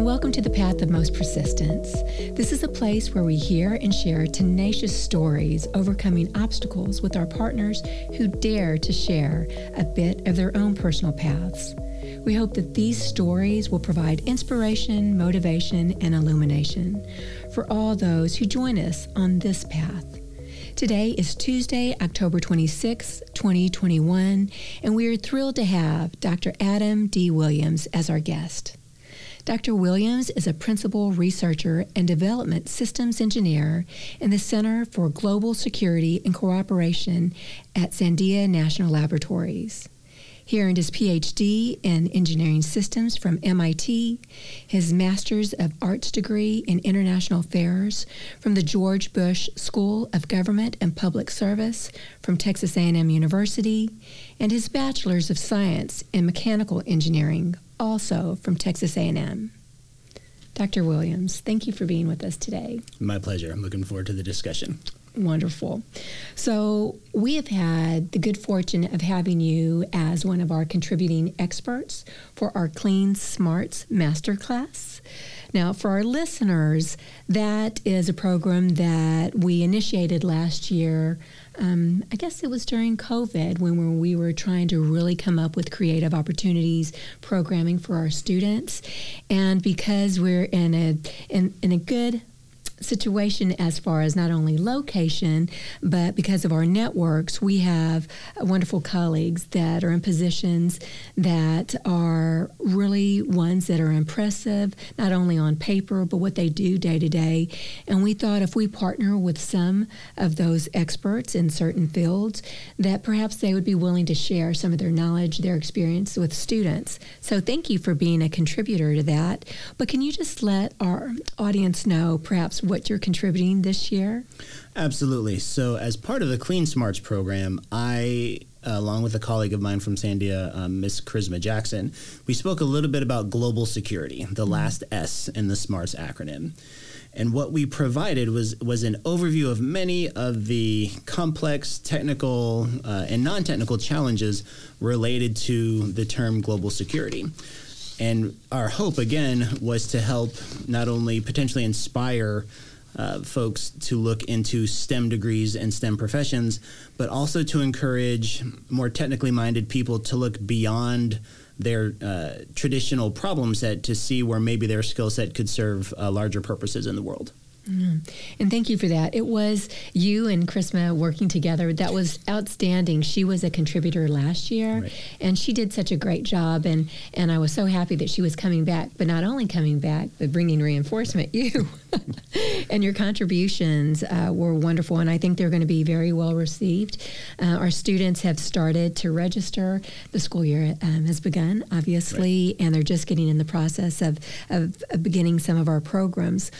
and welcome to the Path of Most Persistence. This is a place where we hear and share tenacious stories overcoming obstacles with our partners who dare to share a bit of their own personal paths. We hope that these stories will provide inspiration, motivation, and illumination for all those who join us on this path. Today is Tuesday, October 26, 2021, and we are thrilled to have Dr. Adam D. Williams as our guest. Dr. Williams is a principal researcher and development systems engineer in the Center for Global Security and Cooperation at Sandia National Laboratories. He earned his PhD in Engineering Systems from MIT, his Master's of Arts degree in International Affairs from the George Bush School of Government and Public Service from Texas A&M University, and his Bachelor's of Science in Mechanical Engineering, also from Texas A&M. Dr. Williams, thank you for being with us today. My pleasure. I'm looking forward to the discussion. Wonderful. So, we have had the good fortune of having you as one of our contributing experts for our Clean Smarts Masterclass. Now, for our listeners, that is a program that we initiated last year. Um, I guess it was during COVID when we were trying to really come up with creative opportunities programming for our students. And because we're in a in, in a good situation as far as not only location, but because of our networks, we have wonderful colleagues that are in positions that are really ones that are impressive, not only on paper, but what they do day to day. And we thought if we partner with some of those experts in certain fields, that perhaps they would be willing to share some of their knowledge, their experience with students. So thank you for being a contributor to that. But can you just let our audience know perhaps what you're contributing this year? Absolutely. So, as part of the Clean Smarts program, I along with a colleague of mine from Sandia, um, Miss Charisma Jackson, we spoke a little bit about global security, the mm-hmm. last S in the SMARTS acronym. And what we provided was was an overview of many of the complex technical uh, and non-technical challenges related to the term global security. And our hope again was to help not only potentially inspire uh, folks to look into STEM degrees and STEM professions, but also to encourage more technically minded people to look beyond their uh, traditional problem set to see where maybe their skill set could serve uh, larger purposes in the world. Mm. And thank you for that. It was you and Charisma working together. That was outstanding. She was a contributor last year, right. and she did such a great job. And and I was so happy that she was coming back. But not only coming back, but bringing reinforcement. You and your contributions uh, were wonderful, and I think they're going to be very well received. Uh, our students have started to register. The school year um, has begun, obviously, right. and they're just getting in the process of, of, of beginning some of our programs.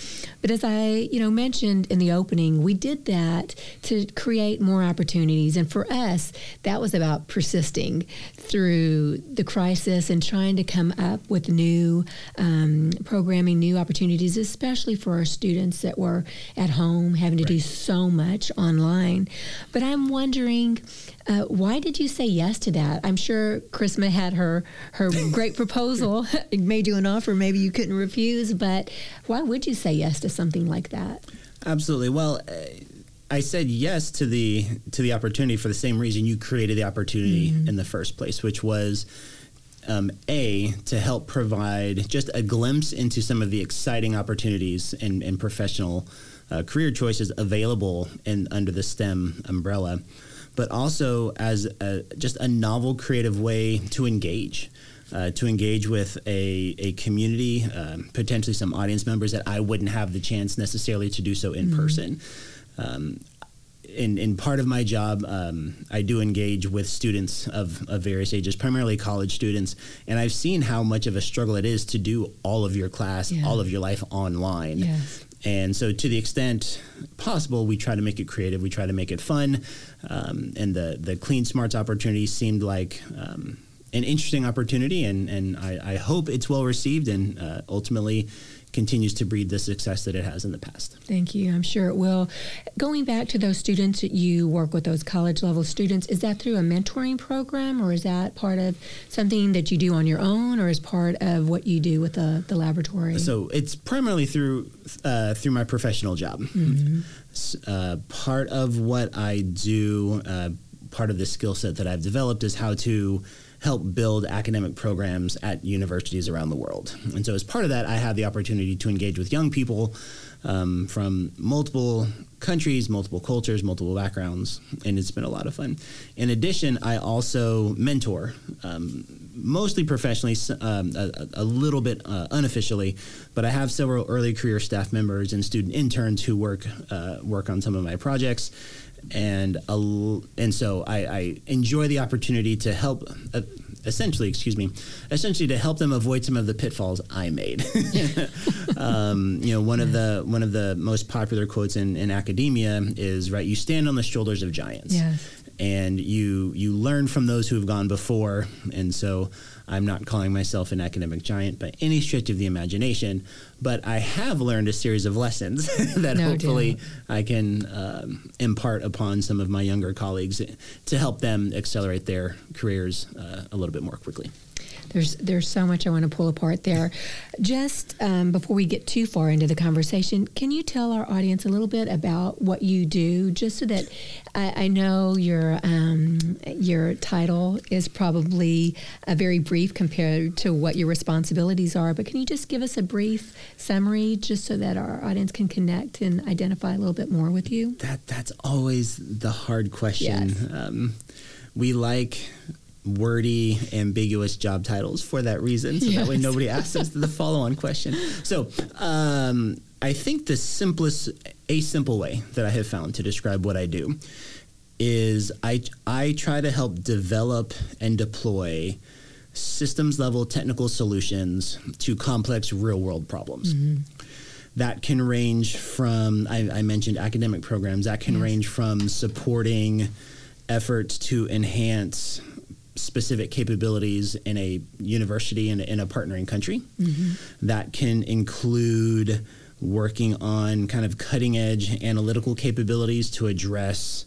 But as I you know, mentioned in the opening, we did that to create more opportunities. And for us, that was about persisting through the crisis and trying to come up with new um, programming, new opportunities, especially for our students that were at home having to right. do so much online. But I'm wondering, uh, why did you say yes to that? I'm sure Charisma had her her great proposal, made you an offer maybe you couldn't refuse, but why would you say yes to something like that? Absolutely. Well, uh, I said yes to the to the opportunity for the same reason you created the opportunity mm-hmm. in the first place, which was um, a to help provide just a glimpse into some of the exciting opportunities and, and professional uh, career choices available in under the STEM umbrella but also as a, just a novel, creative way to engage. Uh, to engage with a, a community, um, potentially some audience members that I wouldn't have the chance necessarily to do so in mm-hmm. person. Um, in, in part of my job, um, I do engage with students of, of various ages, primarily college students, and I've seen how much of a struggle it is to do all of your class, yeah. all of your life online. Yes. And so, to the extent possible, we try to make it creative. We try to make it fun. Um, and the the Clean Smarts opportunity seemed like um, an interesting opportunity, and and I, I hope it's well received, and uh, ultimately continues to breed the success that it has in the past. Thank you. I'm sure it will. Going back to those students that you work with, those college level students, is that through a mentoring program or is that part of something that you do on your own or is part of what you do with the, the laboratory? So it's primarily through uh, through my professional job. Mm-hmm. Uh, part of what I do, uh, part of the skill set that I've developed is how to help build academic programs at universities around the world. And so, as part of that, I have the opportunity to engage with young people um, from multiple countries, multiple cultures, multiple backgrounds, and it's been a lot of fun. In addition, I also mentor. Um, mostly professionally, um, a, a, little bit uh, unofficially, but I have several early career staff members and student interns who work uh, work on some of my projects, and a, and so I, I, enjoy the opportunity to help. Uh, essentially, excuse me, essentially to help them avoid some of the pitfalls I made. um, you know, one of the one of the most popular quotes in, in academia is right. You stand on the shoulders of giants. Yes and you you learn from those who have gone before. And so I'm not calling myself an academic giant by any stretch of the imagination, but I have learned a series of lessons that no hopefully doubt. I can um, impart upon some of my younger colleagues to help them accelerate their careers uh, a little bit more quickly. There's there's so much I want to pull apart there. Just um, before we get too far into the conversation, can you tell our audience a little bit about what you do, just so that I, I know your um, your title is probably a very brief compared to what your responsibilities are. But can you just give us a brief summary, just so that our audience can connect and identify a little bit more with you? That that's always the hard question. Yes. Um, we like wordy, ambiguous job titles for that reason. So yes. that way nobody asks us the follow on question. So um, I think the simplest, a simple way that I have found to describe what I do is I, I try to help develop and deploy systems level technical solutions to complex real world problems. Mm-hmm. That can range from, I, I, mentioned academic programs, that can yes. range from supporting efforts to enhance specific capabilities in a university and in a partnering country. Mm-hmm. That can include working on kind of cutting edge analytical capabilities to address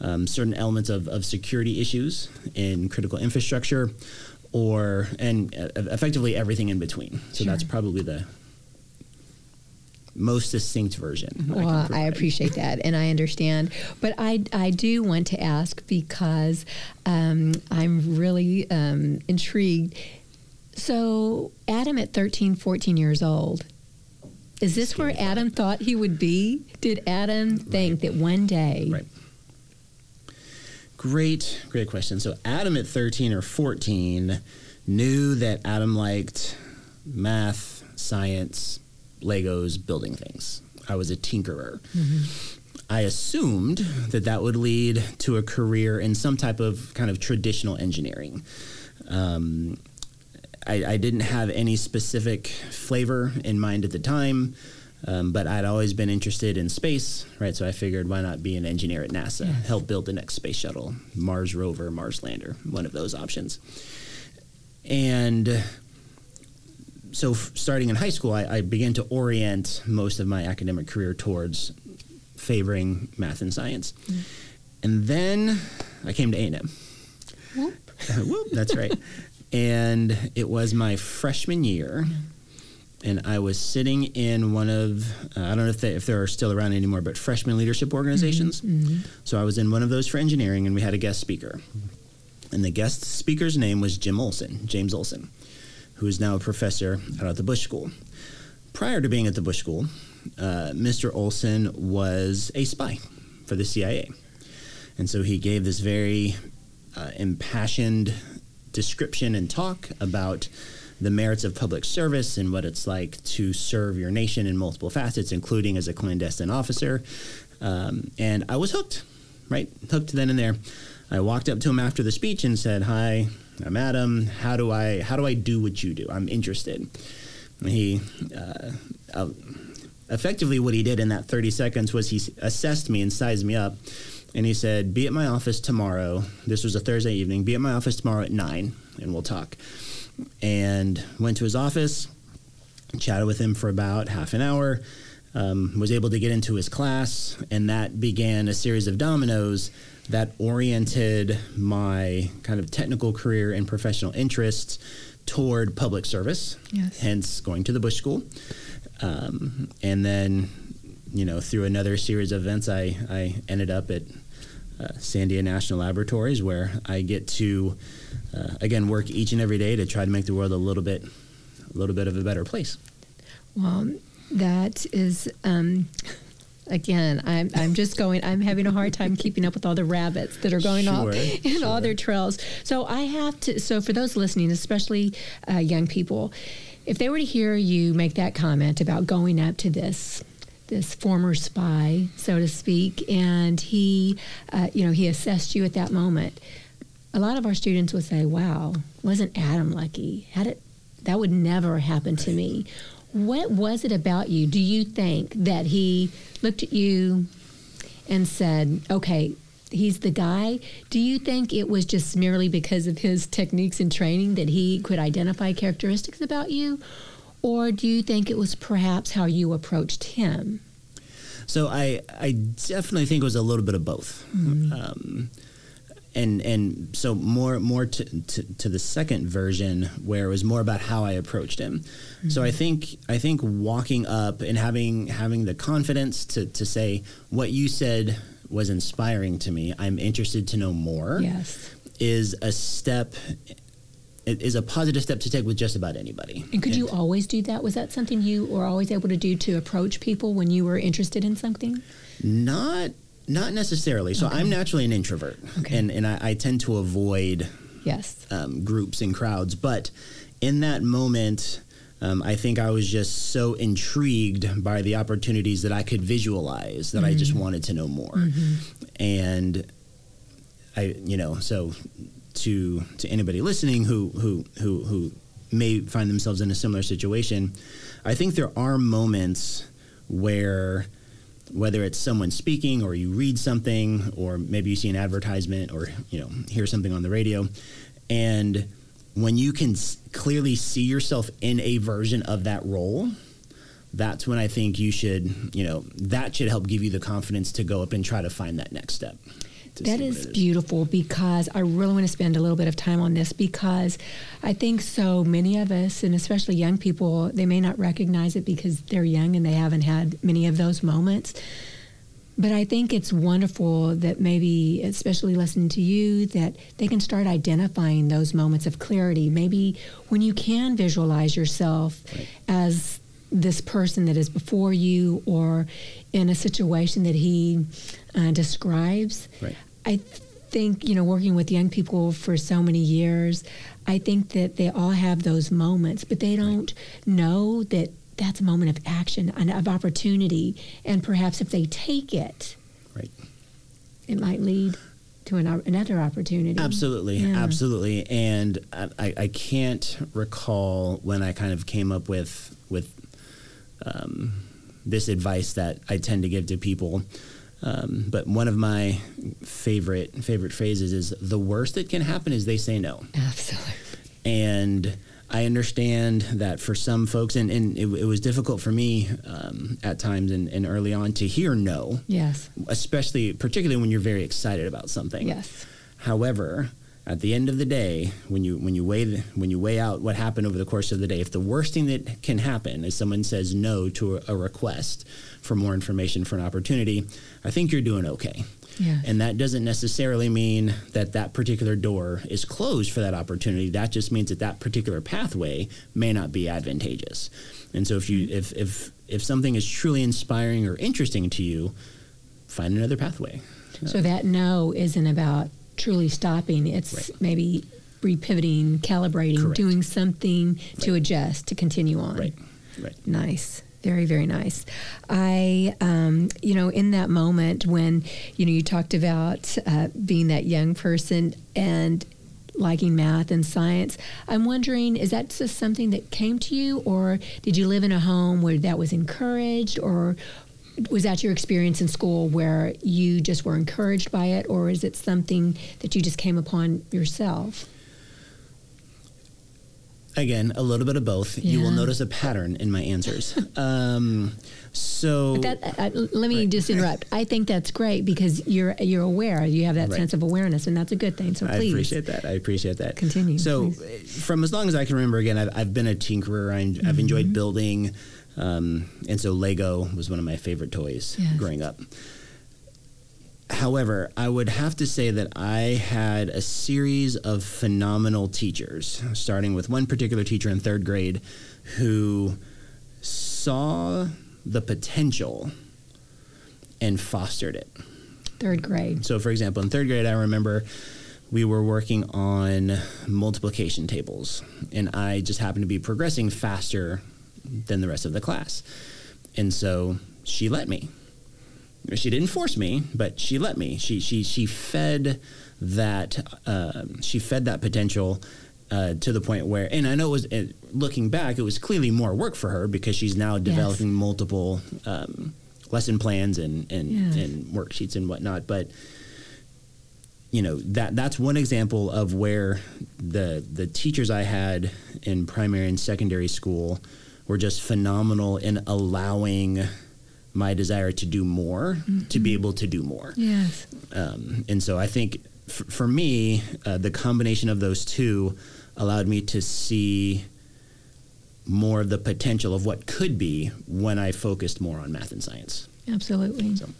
um, certain elements of, of security issues in critical infrastructure or and uh, effectively everything in between. So sure. that's probably the most succinct version. Well, I, I, appreciate that, and I understand. But I, I do want to ask because um, I'm really um, intrigued. So, Adam at 13, 14 years old, is this where Adam thought he would be? Did Adam think right. that one day? Right. Great, great question. So, Adam at 13 or 14 knew that Adam liked math, science, Legos building things. I was a tinkerer. Mm-hmm. I assumed that that would lead to a career in some type of kind of traditional engineering. Um, I, I, didn't have any specific flavor in mind at the time, um, but I'd always been interested in space, right? So I figured, why not be an engineer at NASA, help build the next space shuttle, Mars rover, Mars lander, one of those options. And so f- starting in high school, I, I, began to orient most of my academic career towards favoring math and science. Mm. And then I came to A&M. Whoop. Whoop, that's right. and it was my freshman year. And I was sitting in one of, uh, I don't know if they, if they're still around anymore, but freshman leadership organizations. Mm-hmm. Mm-hmm. So I was in one of those for engineering, and we had a guest speaker. And the guest speaker's name was Jim Olson, James Olson who is now a professor out at the Bush School. Prior to being at the Bush School, uh, Mr. Olson was a spy for the CIA. And so he gave this very uh, impassioned description and talk about the merits of public service and what it's like to serve your nation in multiple facets, including as a clandestine officer. Um, and I was hooked, right? Hooked then and there. I walked up to him after the speech and said, Hi, I'm Adam. How do I how do I do what you do? I'm interested. He uh, uh, effectively what he did in that 30 seconds was he assessed me and sized me up, and he said, "Be at my office tomorrow. This was a Thursday evening. Be at my office tomorrow at nine. and we'll talk. And went to his office, chatted with him for about half an hour. Um, was able to get into his class, and that began a series of dominoes that oriented my kind of technical career and professional interests toward public service, Yes. hence going to the Bush School. Um, and then, you know, through another series of events, I, I ended up at uh, Sandia National Laboratories, where I get to, uh, again, work each and every day to try to make the world a little bit, a little bit of a better place. Well, that is, um, again, I'm, I'm just going, I'm having a hard time keeping up with all the rabbits that are going Sure, off in all their trails. So I have to, so for those listening, especially uh, young people, if they were to hear you make that comment about going up to this, this former spy, so to speak, and he, uh, you know, he assessed you at that moment. A lot of our students would say, "Wow, wasn't Adam lucky? Had it, that would never happen to me." What was it about you? Do you think that he looked at you and said, "Okay, he's the guy"? Do you think it was just merely because of his techniques and training that he could identify characteristics about you, or do you think it was perhaps how you approached him? So I, I definitely think it was a little bit of both. Um, and and so more more to, to, to the second version where it was more about how I approached him. So I mm-hmm. think I think walking up and having having the confidence to, to say what you said was inspiring to me. I'm interested to know more. Yes. Is a step. It is a positive step to take with just about anybody. And could you always do that? Was that something you were always able to do to approach people when you were interested in something? Not not necessarily. So I'm naturally an introvert, Okay. and and I, I tend to avoid Yes. um, groups and crowds. But in that moment, um, I think I was just so intrigued by the opportunities that I could visualize that I just wanted to know more. And I, you know, so to to anybody listening who who who who may find themselves in a similar situation, I think there are moments where whether it's someone speaking or you read something or maybe you see an advertisement or you know hear something on the radio. And when you can s- clearly see yourself in a version of that role that's when i think you should you know that should help give you the confidence to go up and try to find that next step That is it beautiful because I really want to spend a little bit of time on this because I think so many of us, and especially young people, they may not recognize it because they're young and they haven't had many of those moments. But I think it's wonderful that maybe, especially listening to you, that they can start identifying those moments of clarity. Maybe when you can visualize yourself as this person that is before you or in a situation that he uh, describes. Right. I think, you know, working with young people for so many years, I think that they all have those moments, but they don't know that that's a moment of action and of opportunity. And perhaps if they take it, right it might lead to an, another opportunity. Absolutely, Yeah. absolutely, and I, I- I can't recall when I kind of came up with with um, this advice that I tend to give to people. Um, but one of my favorite favorite phrases is the worst that can happen is they say no. Absolutely. And I understand that for some folks, and, and it, it was difficult for me um, at times and, and early on to hear no, Yes. especially particularly when you're very excited about something. Yes. However, at the end of the day, when you when you weigh the, when you weigh out what happened over the course of the day, if the worst thing that can happen is someone says no to a, request for more information for an opportunity, I think you're doing okay. Yes. And that doesn't necessarily mean that that particular door is closed for that opportunity. That just means that that particular pathway may not be advantageous. And so if you if if if something is truly inspiring or interesting to you, find another pathway. So that no isn't about truly stopping. It's Right. maybe repivoting, calibrating, Correct. doing something to adjust, to continue on. Right. Right. Nice. Very, very nice. I, um, you know, in that moment when, you know, you talked about uh, being that young person and liking math and science, I'm wondering, is that just something that came to you, or did you live in a home where that was encouraged, or was that your experience in school where you just were encouraged by it, or is it something that you just came upon yourself? Again, a little bit of both. You will notice a pattern in my answers. um, so That, uh, let me just interrupt. I think that's great because you're you're aware. You have that Right. sense of awareness, and that's a good thing. So please. I appreciate that. I appreciate that. Continue, So, please. uh, from as long as I can remember, again, I've, I've been a tinkerer. I've enjoyed Mm-hmm. building, um, and so Lego was one of my favorite toys Yes. growing up. However, I would have to say that I had a series of phenomenal teachers, starting with one particular teacher in third grade who saw the potential and fostered it. third grade. So, for example, in third grade, I remember we were working on multiplication tables, and I just happened to be progressing faster than the rest of the class. And so she let me. She didn't force me, but she let me. She she she fed that um, she fed that potential uh, to the point where, and I know it was it, looking back, it was clearly more work for her because she's now developing multiple um, lesson plans and and, Yeah. and worksheets and whatnot. But you know that that's one example of where the the teachers I had in primary and secondary school were just phenomenal in allowing my desire to do more to be able to do more. Yes. Um, and so I think f- for me, uh, the combination of those two allowed me to see more of the potential of what could be when I focused more on math and science. Absolutely. So-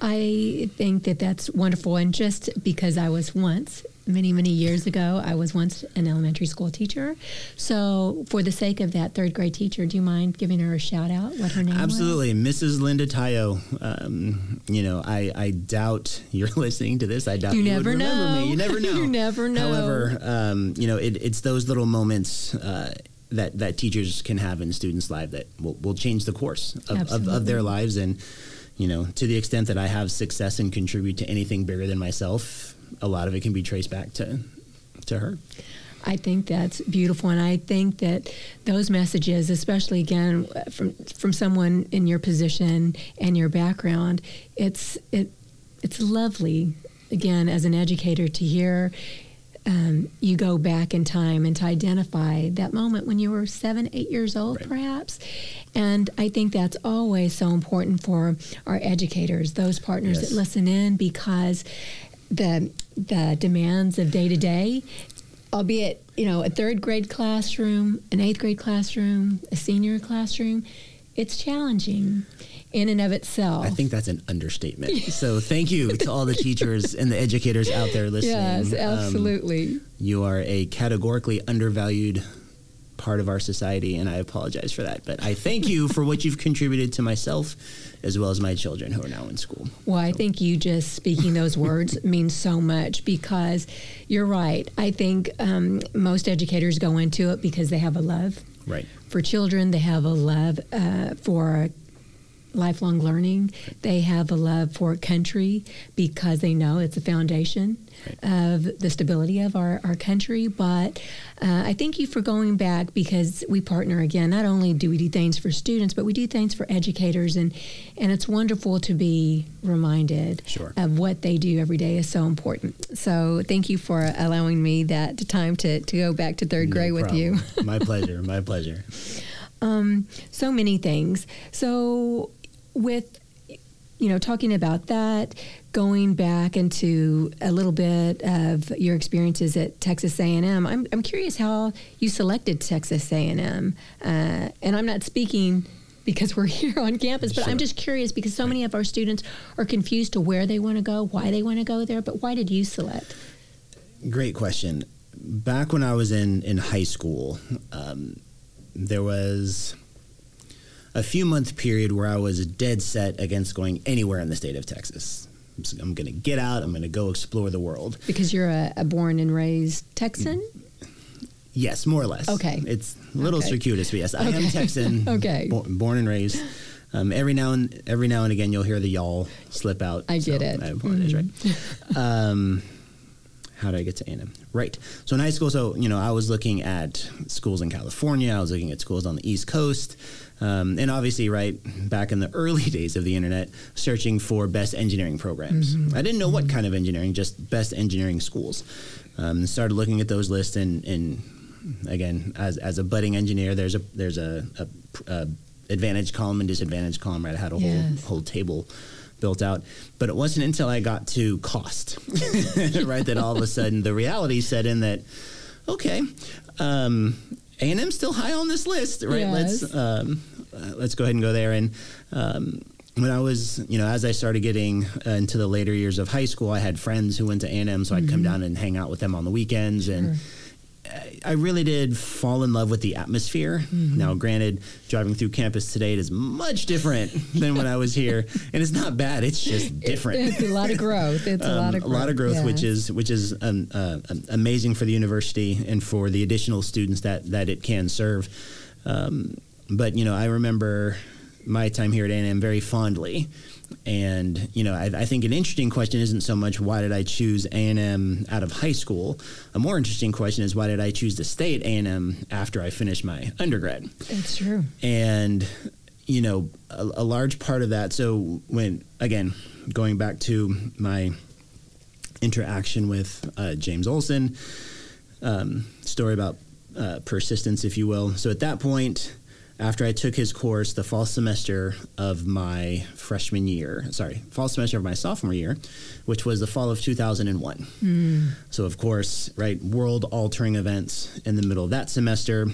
I think that that's wonderful. And just because I was once, many, many years ago, I was once an elementary school teacher. So, for the sake of that third grade teacher, do you mind giving her a shout out? What her name was? Absolutely, Mrs. Linda Tayo. Um, you know, I, I doubt you're listening to this. I doubt You you, never know. me. You never know. You never know. However, um, you know, it, it's those little moments. Uh, that, that teachers can have in students' life that will, will change the course of, of, of their lives and you know to the extent that I have success and contribute to anything bigger than myself a lot of it can be traced back to to her I think that's beautiful, and I think that those messages, especially again from from someone in your position and your background, it's it it's lovely again as an educator to hear. Um, you go back in time and to identify that moment when you were seven, eight years old, Right. perhaps. And I think that's always so important for our educators, those partners Yes. that listen in, because the the demands of day to day, albeit you know a third grade classroom, an eighth grade classroom, a senior classroom, it's challenging in and of itself. I think that's an understatement so thank you to all the teachers and the educators out there listening yes, Um, absolutely. you are a categorically undervalued part of our society and I apologize for that but I thank you for what you've contributed to myself as well as my children who are now in school Well, I think you just speaking those words means so much because you're right. I think um, most educators go into it because they have a love right for children. They have a love uh, for lifelong learning. They have a love for country because they know it's a foundation of the stability of our, our country. But uh, I thank you for going back because we partner again. Not only do we do things for students, but we do things for educators, and and it's wonderful to be reminded Sure. of what they do every day is so important. So thank you for allowing me that time to, to go back to third No grade with you. my pleasure my pleasure Um, so many things. So, with you know, talking about that, going back into a little bit of your experiences at Texas A&M, I'm I'm curious how you selected Texas A&M, uh, and I'm not speaking. Because we're here on campus, but I'm just curious because so many of our students are confused to where they want to go, why they want to go there. But why did you select? Great question. Back when I was in, in high school, um, there was a few month period where I was dead set against going anywhere in the state of Texas. So I'm going to get out. I'm going to go explore the world. Because you're a, a born and raised Texan. Yes, more or less. Okay. It's a little Okay. circuitous, but yes, I am Okay. Texan. Okay. bo- born and raised. Um, every now and every now and again, you'll hear the y'all slip out. I get so it. Mm-hmm. I. Right. um, how did I get to A&M? Right. So in high school, so you know, I was looking at schools in California. I was looking at schools on the East Coast, um, and obviously, right back in the early days of the internet, searching for best engineering programs. Mm-hmm. I didn't know what kind of engineering, just best engineering schools. Um, started looking at those lists and, and again, as as a budding engineer, there's a there's a, a, a advantage column and disadvantage column. Right, I had a Yes. whole whole table built out, but it wasn't until I got to cost, right, that all of a sudden the reality set in that okay, um, A and M still high on this list, right? Yes. Let's um, uh, let's go ahead and go there. And um, when I was, you know, as I started getting uh, into the later years of high school, I had friends who went to A and M, so I'd come down and hang out with them on the weekends and. I- really did fall in love with the atmosphere. Now, granted, driving through campus today it is much different than when I was here, and it's not bad. It's just different. It's a lot of growth. It's a Um, lot of growth. a lot of growth, which is which is um, uh, amazing for the university and for the additional students that that it can serve. Um, but you know, I remember my time here at A&M very fondly, and you know, I, I think an interesting question isn't so much why did I choose A&M out of high school. A more interesting question is why did I choose to stay at A&M after I finished my undergrad It's true. and you know a, a large part of that so when again going back to my interaction with uh, james olson um, story about uh, persistence if you will so at that point after i took his course the fall semester of my freshman year sorry fall semester of my sophomore year which was the fall of 2001 hmm. so of course right world altering events in the middle of that semester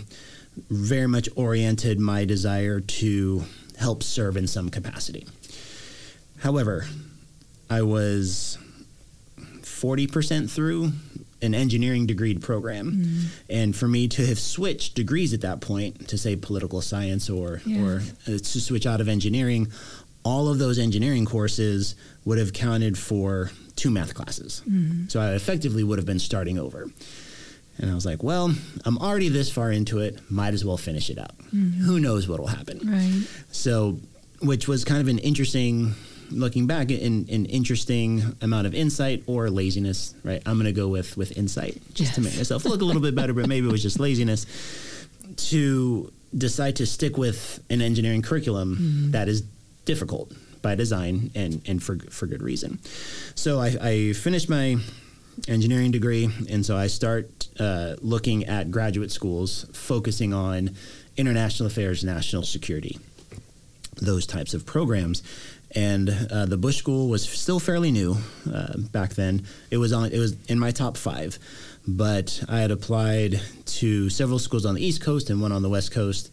very much oriented my desire to help serve in some capacity. However, I was 40% through an engineering degree program. Mm-hmm. And for me to have switched degrees at that point to say political science or Yeah. or uh, to switch out of engineering, all of those engineering courses would have counted for two math classes. Mm-hmm. So I effectively would have been starting over. And I was like, well, I'm already this far into it, might as well finish it out. Mm-hmm. Who knows what'll happen? Right. So, which was kind of an interesting, looking back, an, an interesting amount of insight or laziness, right? I'm going to go with with insight just to make myself look a little bit better, but maybe it was just laziness to decide to stick with an engineering curriculum that is difficult by design and and for for good reason. So I, I finished my engineering degree, and so I start uh, looking at graduate schools focusing on international affairs, national security, those types of programs. And uh, the Bush School was still fairly new uh, back then. It was on. It was in my top five, but I had applied to several schools on the East Coast and one on the West Coast.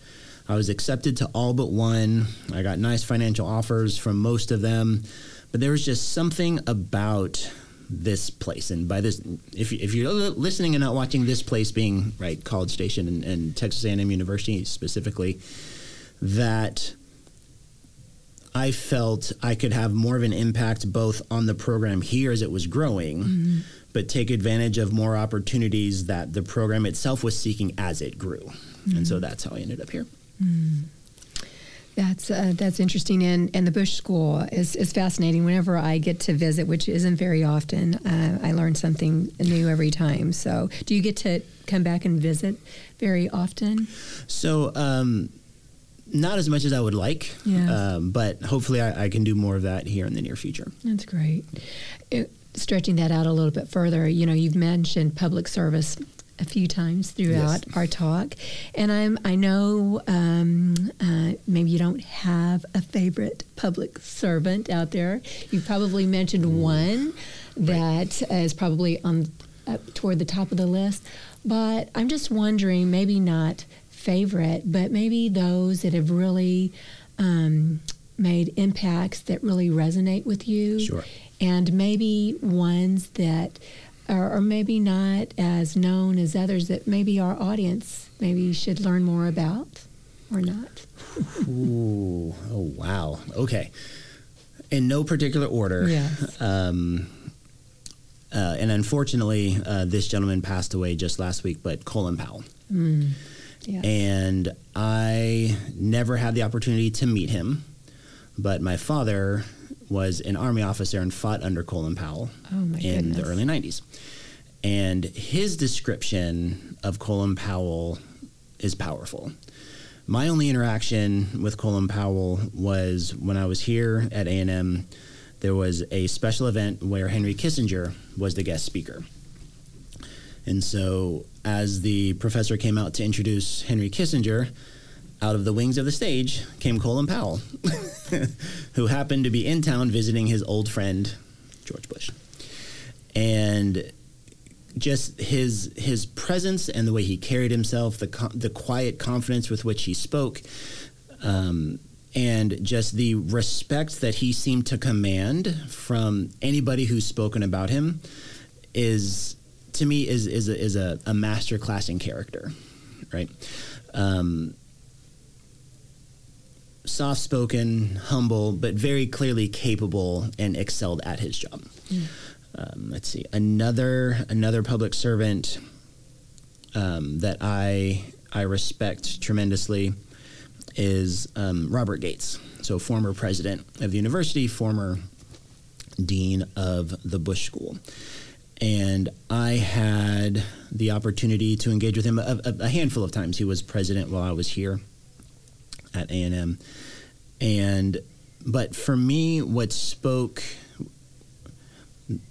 I was accepted to all but one. I got nice financial offers from most of them, but there was just something about this place. And by this, if, if you're listening and not watching this place being right, College Station and, and Texas A&M University specifically, that I felt I could have more of an impact both on the program here as it was growing, but take advantage of more opportunities that the program itself was seeking as it grew. And so that's how I ended up here. That's uh, that's interesting, and and the Bush School is, is fascinating. Whenever I get to visit, which isn't very often, uh, I learn something new every time. So, do you get to come back and visit very often? So, um, not as much as I would like, Yes. um, but hopefully I, I can do more of that here in the near future. That's great. It, stretching that out a little bit further, you know, you've mentioned public service a few times throughout Yes. our talk, and I'm I know um, uh, maybe you don't have a favorite public servant out there. You probably mentioned one that is probably on up toward the top of the list, but I'm just wondering, maybe not favorite, but maybe those that have really um, made impacts that really resonate with you Sure. and maybe ones that are, are maybe not as known as others that maybe our audience maybe should learn more about or not. Ooh, oh wow. Okay. In no particular order. Yes. Um, uh, and unfortunately, uh, this gentleman passed away just last week, but Colin Powell. Yeah. And I never had the opportunity to meet him, but my father was an Army officer and fought under Colin Powell Oh, in the early 90s. And his description of Colin Powell is powerful. My only interaction with Colin Powell was when I was here at A&M. There was a special event where Henry Kissinger was the guest speaker. And so as the professor came out to introduce Henry Kissinger, out of the wings of the stage came Colin Powell, who happened to be in town visiting his old friend George Bush, and just his his presence and the way he carried himself, the the quiet confidence with which he spoke, um, and just the respect that he seemed to command from anybody who's spoken about him, is to me is is a, is a, a master class in character, right? Um, soft spoken, humble, but very clearly capable and excelled at his job. Mm. Um, let's see another another public servant um, that I I respect tremendously is um, Robert Gates. So former president of the university, former dean of the Bush School. And I had the opportunity to engage with him a, a handful of times. He was president while I was here at A&M. And but for me what spoke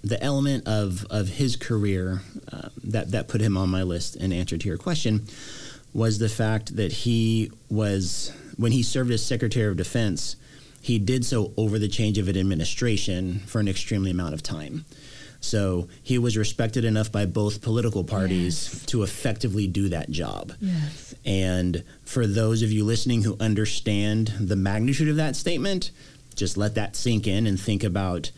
the element of of his career uh, that that put him on my list in answer to your question was the fact that he was when he served as Secretary of Defense, he did so over the change of an administration for an extremely amount of time. So he was respected enough by both political parties yes. to effectively do that job. Yes. And for those of you listening who understand the magnitude of that statement, just let that sink in and think about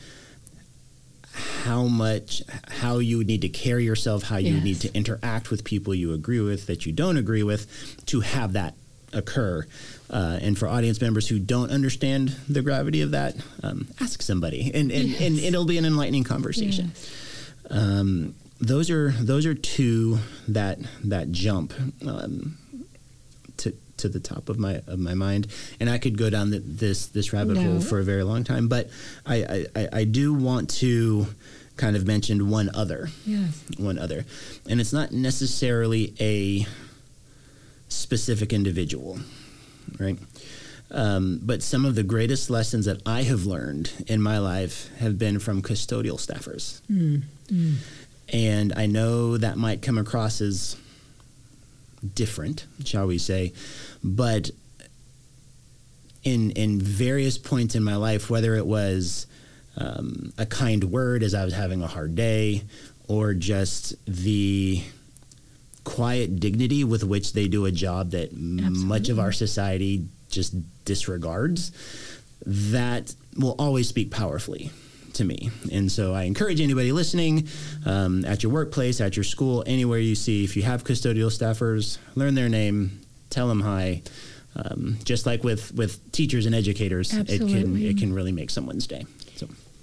how much how you would need to carry yourself, how you yes. need to interact with people you agree with that you don't agree with to have that occur. Uh, and for audience members who don't understand the gravity of that, um, ask somebody, and and, yes. and it'll be an enlightening conversation. Yes. Um, those are those are two that that jump um, to to the top of my of my mind, and I could go down the, this this rabbit no. hole for a very long time. But I, I I do want to kind of mention one other, yes, one other, and it's not necessarily a specific individual right? Um, but some of the greatest lessons that I have learned in my life have been from custodial staffers. Mm. Mm. And I know that might come across as different, shall we say, but in in various points in my life, whether it was um, a kind word as I was having a hard day, or just the quiet dignity with which they do a job that Absolutely. much of our society just disregards, that will always speak powerfully to me. And so I encourage anybody listening um, at your workplace, at your school, anywhere you see, if you have custodial staffers, learn their name, tell them hi. Um, just like with, with teachers and educators, Absolutely. it can it can really make someone's day.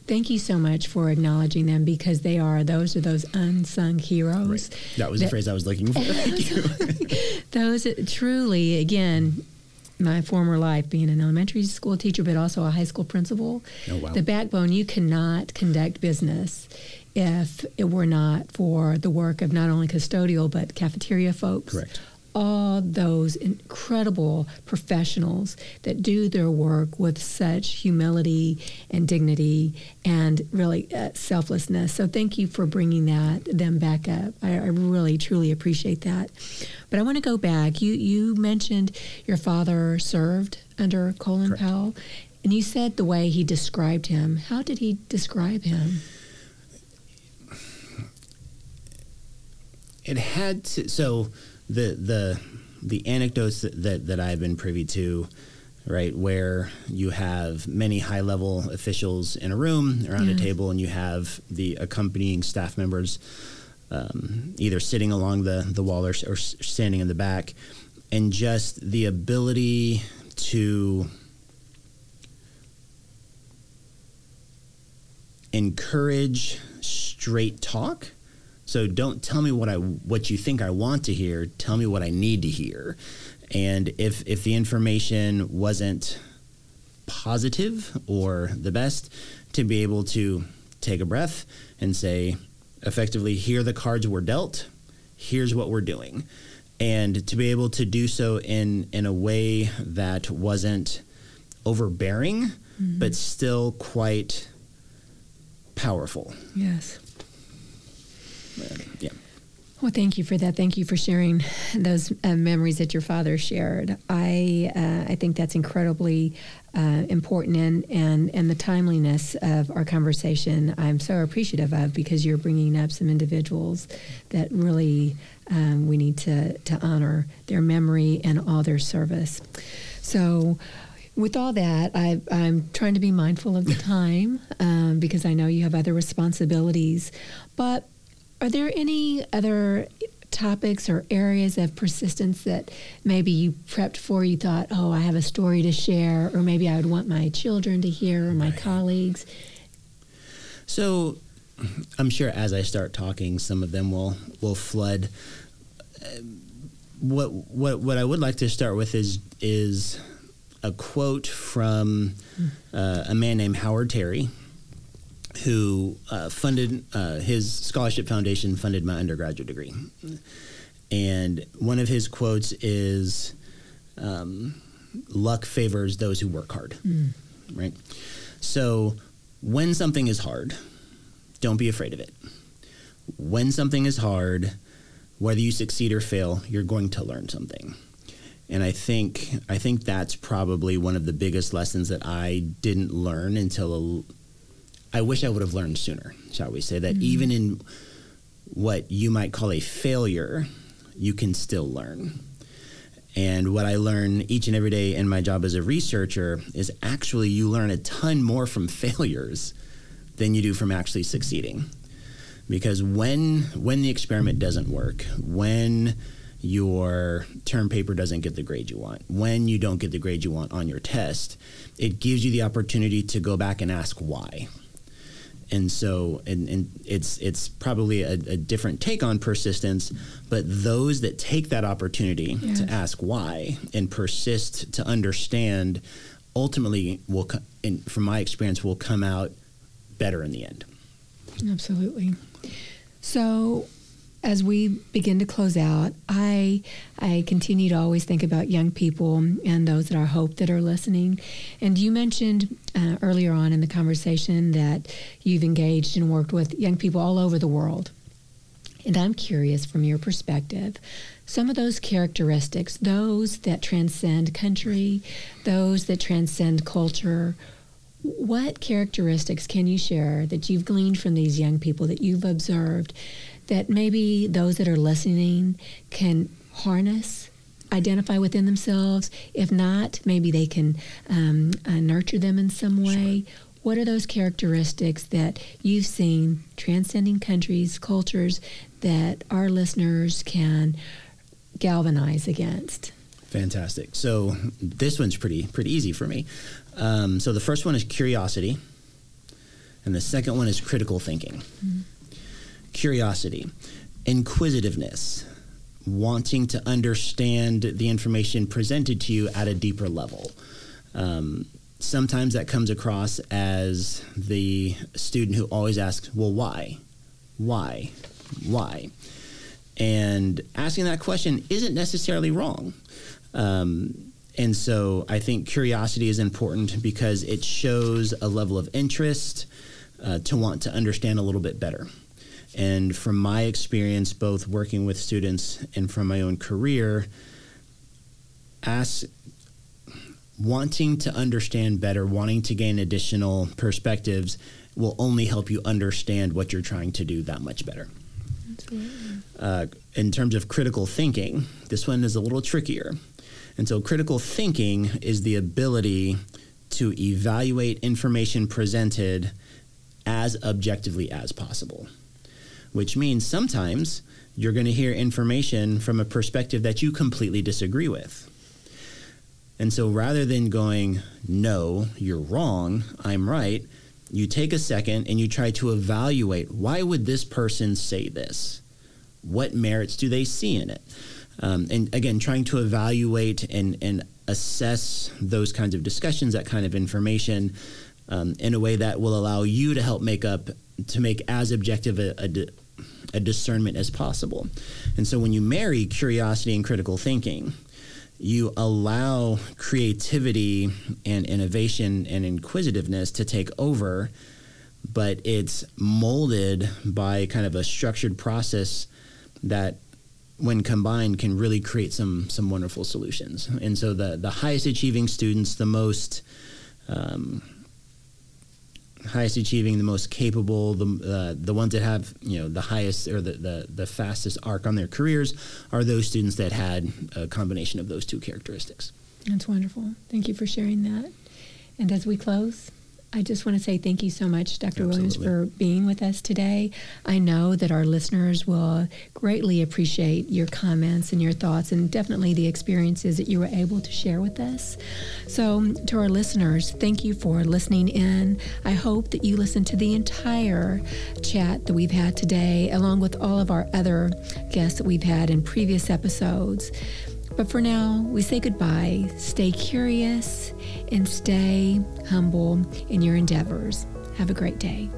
Thank you so much for acknowledging them because they are those are those unsung heroes. Right. That was that, the phrase I was looking for. Thank you. those truly, again, my former life being an elementary school teacher, but also a high school principal. Oh, wow. The backbone, you cannot conduct business if it were not for the work of not only custodial but cafeteria folks. Correct all those incredible professionals that do their work with such humility and dignity and really uh, selflessness. So thank you for bringing that them back up. I, I really truly appreciate that. But I want to go back. You you mentioned your father served under Colin Correct. Powell, and you said the way he described him. How did he describe him? It had to so the the the anecdotes that, that, that I've been privy to, right, where you have many high level officials in a room around a table, and you have the accompanying staff members um, either sitting along the the wall or, or standing in the back, and just the ability to encourage straight talk so don't tell me what I what you think I want to hear. Tell me what I need to hear. And if if the information wasn't positive or the best, to be able to take a breath and say, effectively, here the cards were dealt. Here's what we're doing, and to be able to do so in in a way that wasn't overbearing, mm-hmm. but still quite powerful. Yes yeah. Well, thank you for that. Thank you for sharing those uh, memories that your father shared. I uh, I think that's incredibly uh, important and, and and the timeliness of our conversation. I'm so appreciative of because you're bringing up some individuals that really um, we need to to honor their memory and all their service. So with all that, I, am trying to be mindful of the time um, because I know you have other responsibilities. But are there any other topics or areas of persistence that maybe you prepped for? You thought, oh, I have a story to share, or maybe I would want my children to hear or my right. colleagues? So I'm sure as I start talking, some of them will, will flood. what, what, what I would like to start with is, is a quote from hmm. uh, a man named Howard Terry who uh, funded uh, his scholarship foundation funded my undergraduate degree. And one of his quotes is um, luck favors those who work hard. Mm. right? So when something is hard don't be afraid of it. When something is hard whether you succeed or fail you're going to learn something. And I think I think that's probably one of the biggest lessons that I didn't learn until I wish I would have learned sooner, shall we say, that mm-hmm. even in what you might call a failure, you can still learn. And what I learn each and every day in my job as a researcher is actually you learn a ton more from failures than you do from actually succeeding. Because when when the experiment doesn't work, when your term paper doesn't get the grade you want, when you don't get the grade you want on your test, it gives you the opportunity to go back and ask why and so and, and it's it's probably a, a, different take on persistence but those that take that opportunity yes. to ask why and persist to understand ultimately will and from my experience will come out better in the end absolutely so as we begin to close out, I I continue to always think about young people and those that I hope that are listening. And you mentioned uh, earlier on in the conversation that you've engaged and worked with young people all over the world. And I'm curious from your perspective, some of those characteristics, those that transcend country, those that transcend culture, what characteristics can you share that you've gleaned from these young people that you've observed that maybe those that are listening can harness identify within themselves. If not maybe they can um, uh, nurture them in some way. Sure. what are those characteristics that you've seen transcending countries cultures that our listeners can galvanize against? Fantastic. So this one's pretty pretty easy for me. Um, so the first one is curiosity and the second one is critical thinking. Mm-hmm curiosity, inquisitiveness, wanting to understand the information presented to you at a deeper level. Um, sometimes that comes across as the student who always asks, Well, why? Why? Why? And asking that question isn't necessarily wrong. Um, and so I think curiosity is important because it shows a level of interest uh, to want to understand a little bit better. And from my experience, both working with students and from my own career, ask, wanting to understand better, wanting to gain additional perspectives will only help you understand what you're trying to do that much better. Uh, in terms of critical thinking, this one is a little trickier. And so, critical thinking is the ability to evaluate information presented as objectively as possible which means sometimes you're going to hear information from a perspective that you completely disagree with. And so rather than going, no, you're wrong, I'm right, you take a second and you try to evaluate why would this person say this? What merits do they see in it? Um, and again, trying to evaluate and, and assess those kinds of discussions, that kind of information, um, in a way that will allow you to help make up to make as objective a, a, a discernment as possible. And so when you marry curiosity and critical thinking, you allow creativity and innovation and inquisitiveness to take over, but it's molded by kind of a structured process that when combined can really create some some wonderful solutions. And so the the highest achieving students, the most um, highest achieving, the most capable, the uh, the ones that have you know the highest or the, the the fastest arc on their careers are those students that had a combination of those two characteristics. That's wonderful. Thank you for sharing that. And as we close, I just want to say thank you so much, Dr. Absolutely. Williams, for being with us today. I know that our listeners will greatly appreciate your comments and your thoughts and definitely the experiences that you were able to share with us. So, to our listeners, thank you for listening in. I hope that you listen to the entire chat that we've had today, along with all of our other guests that we've had in previous episodes. But for now, we say goodbye. Stay curious and stay humble in your endeavors. Have a great day.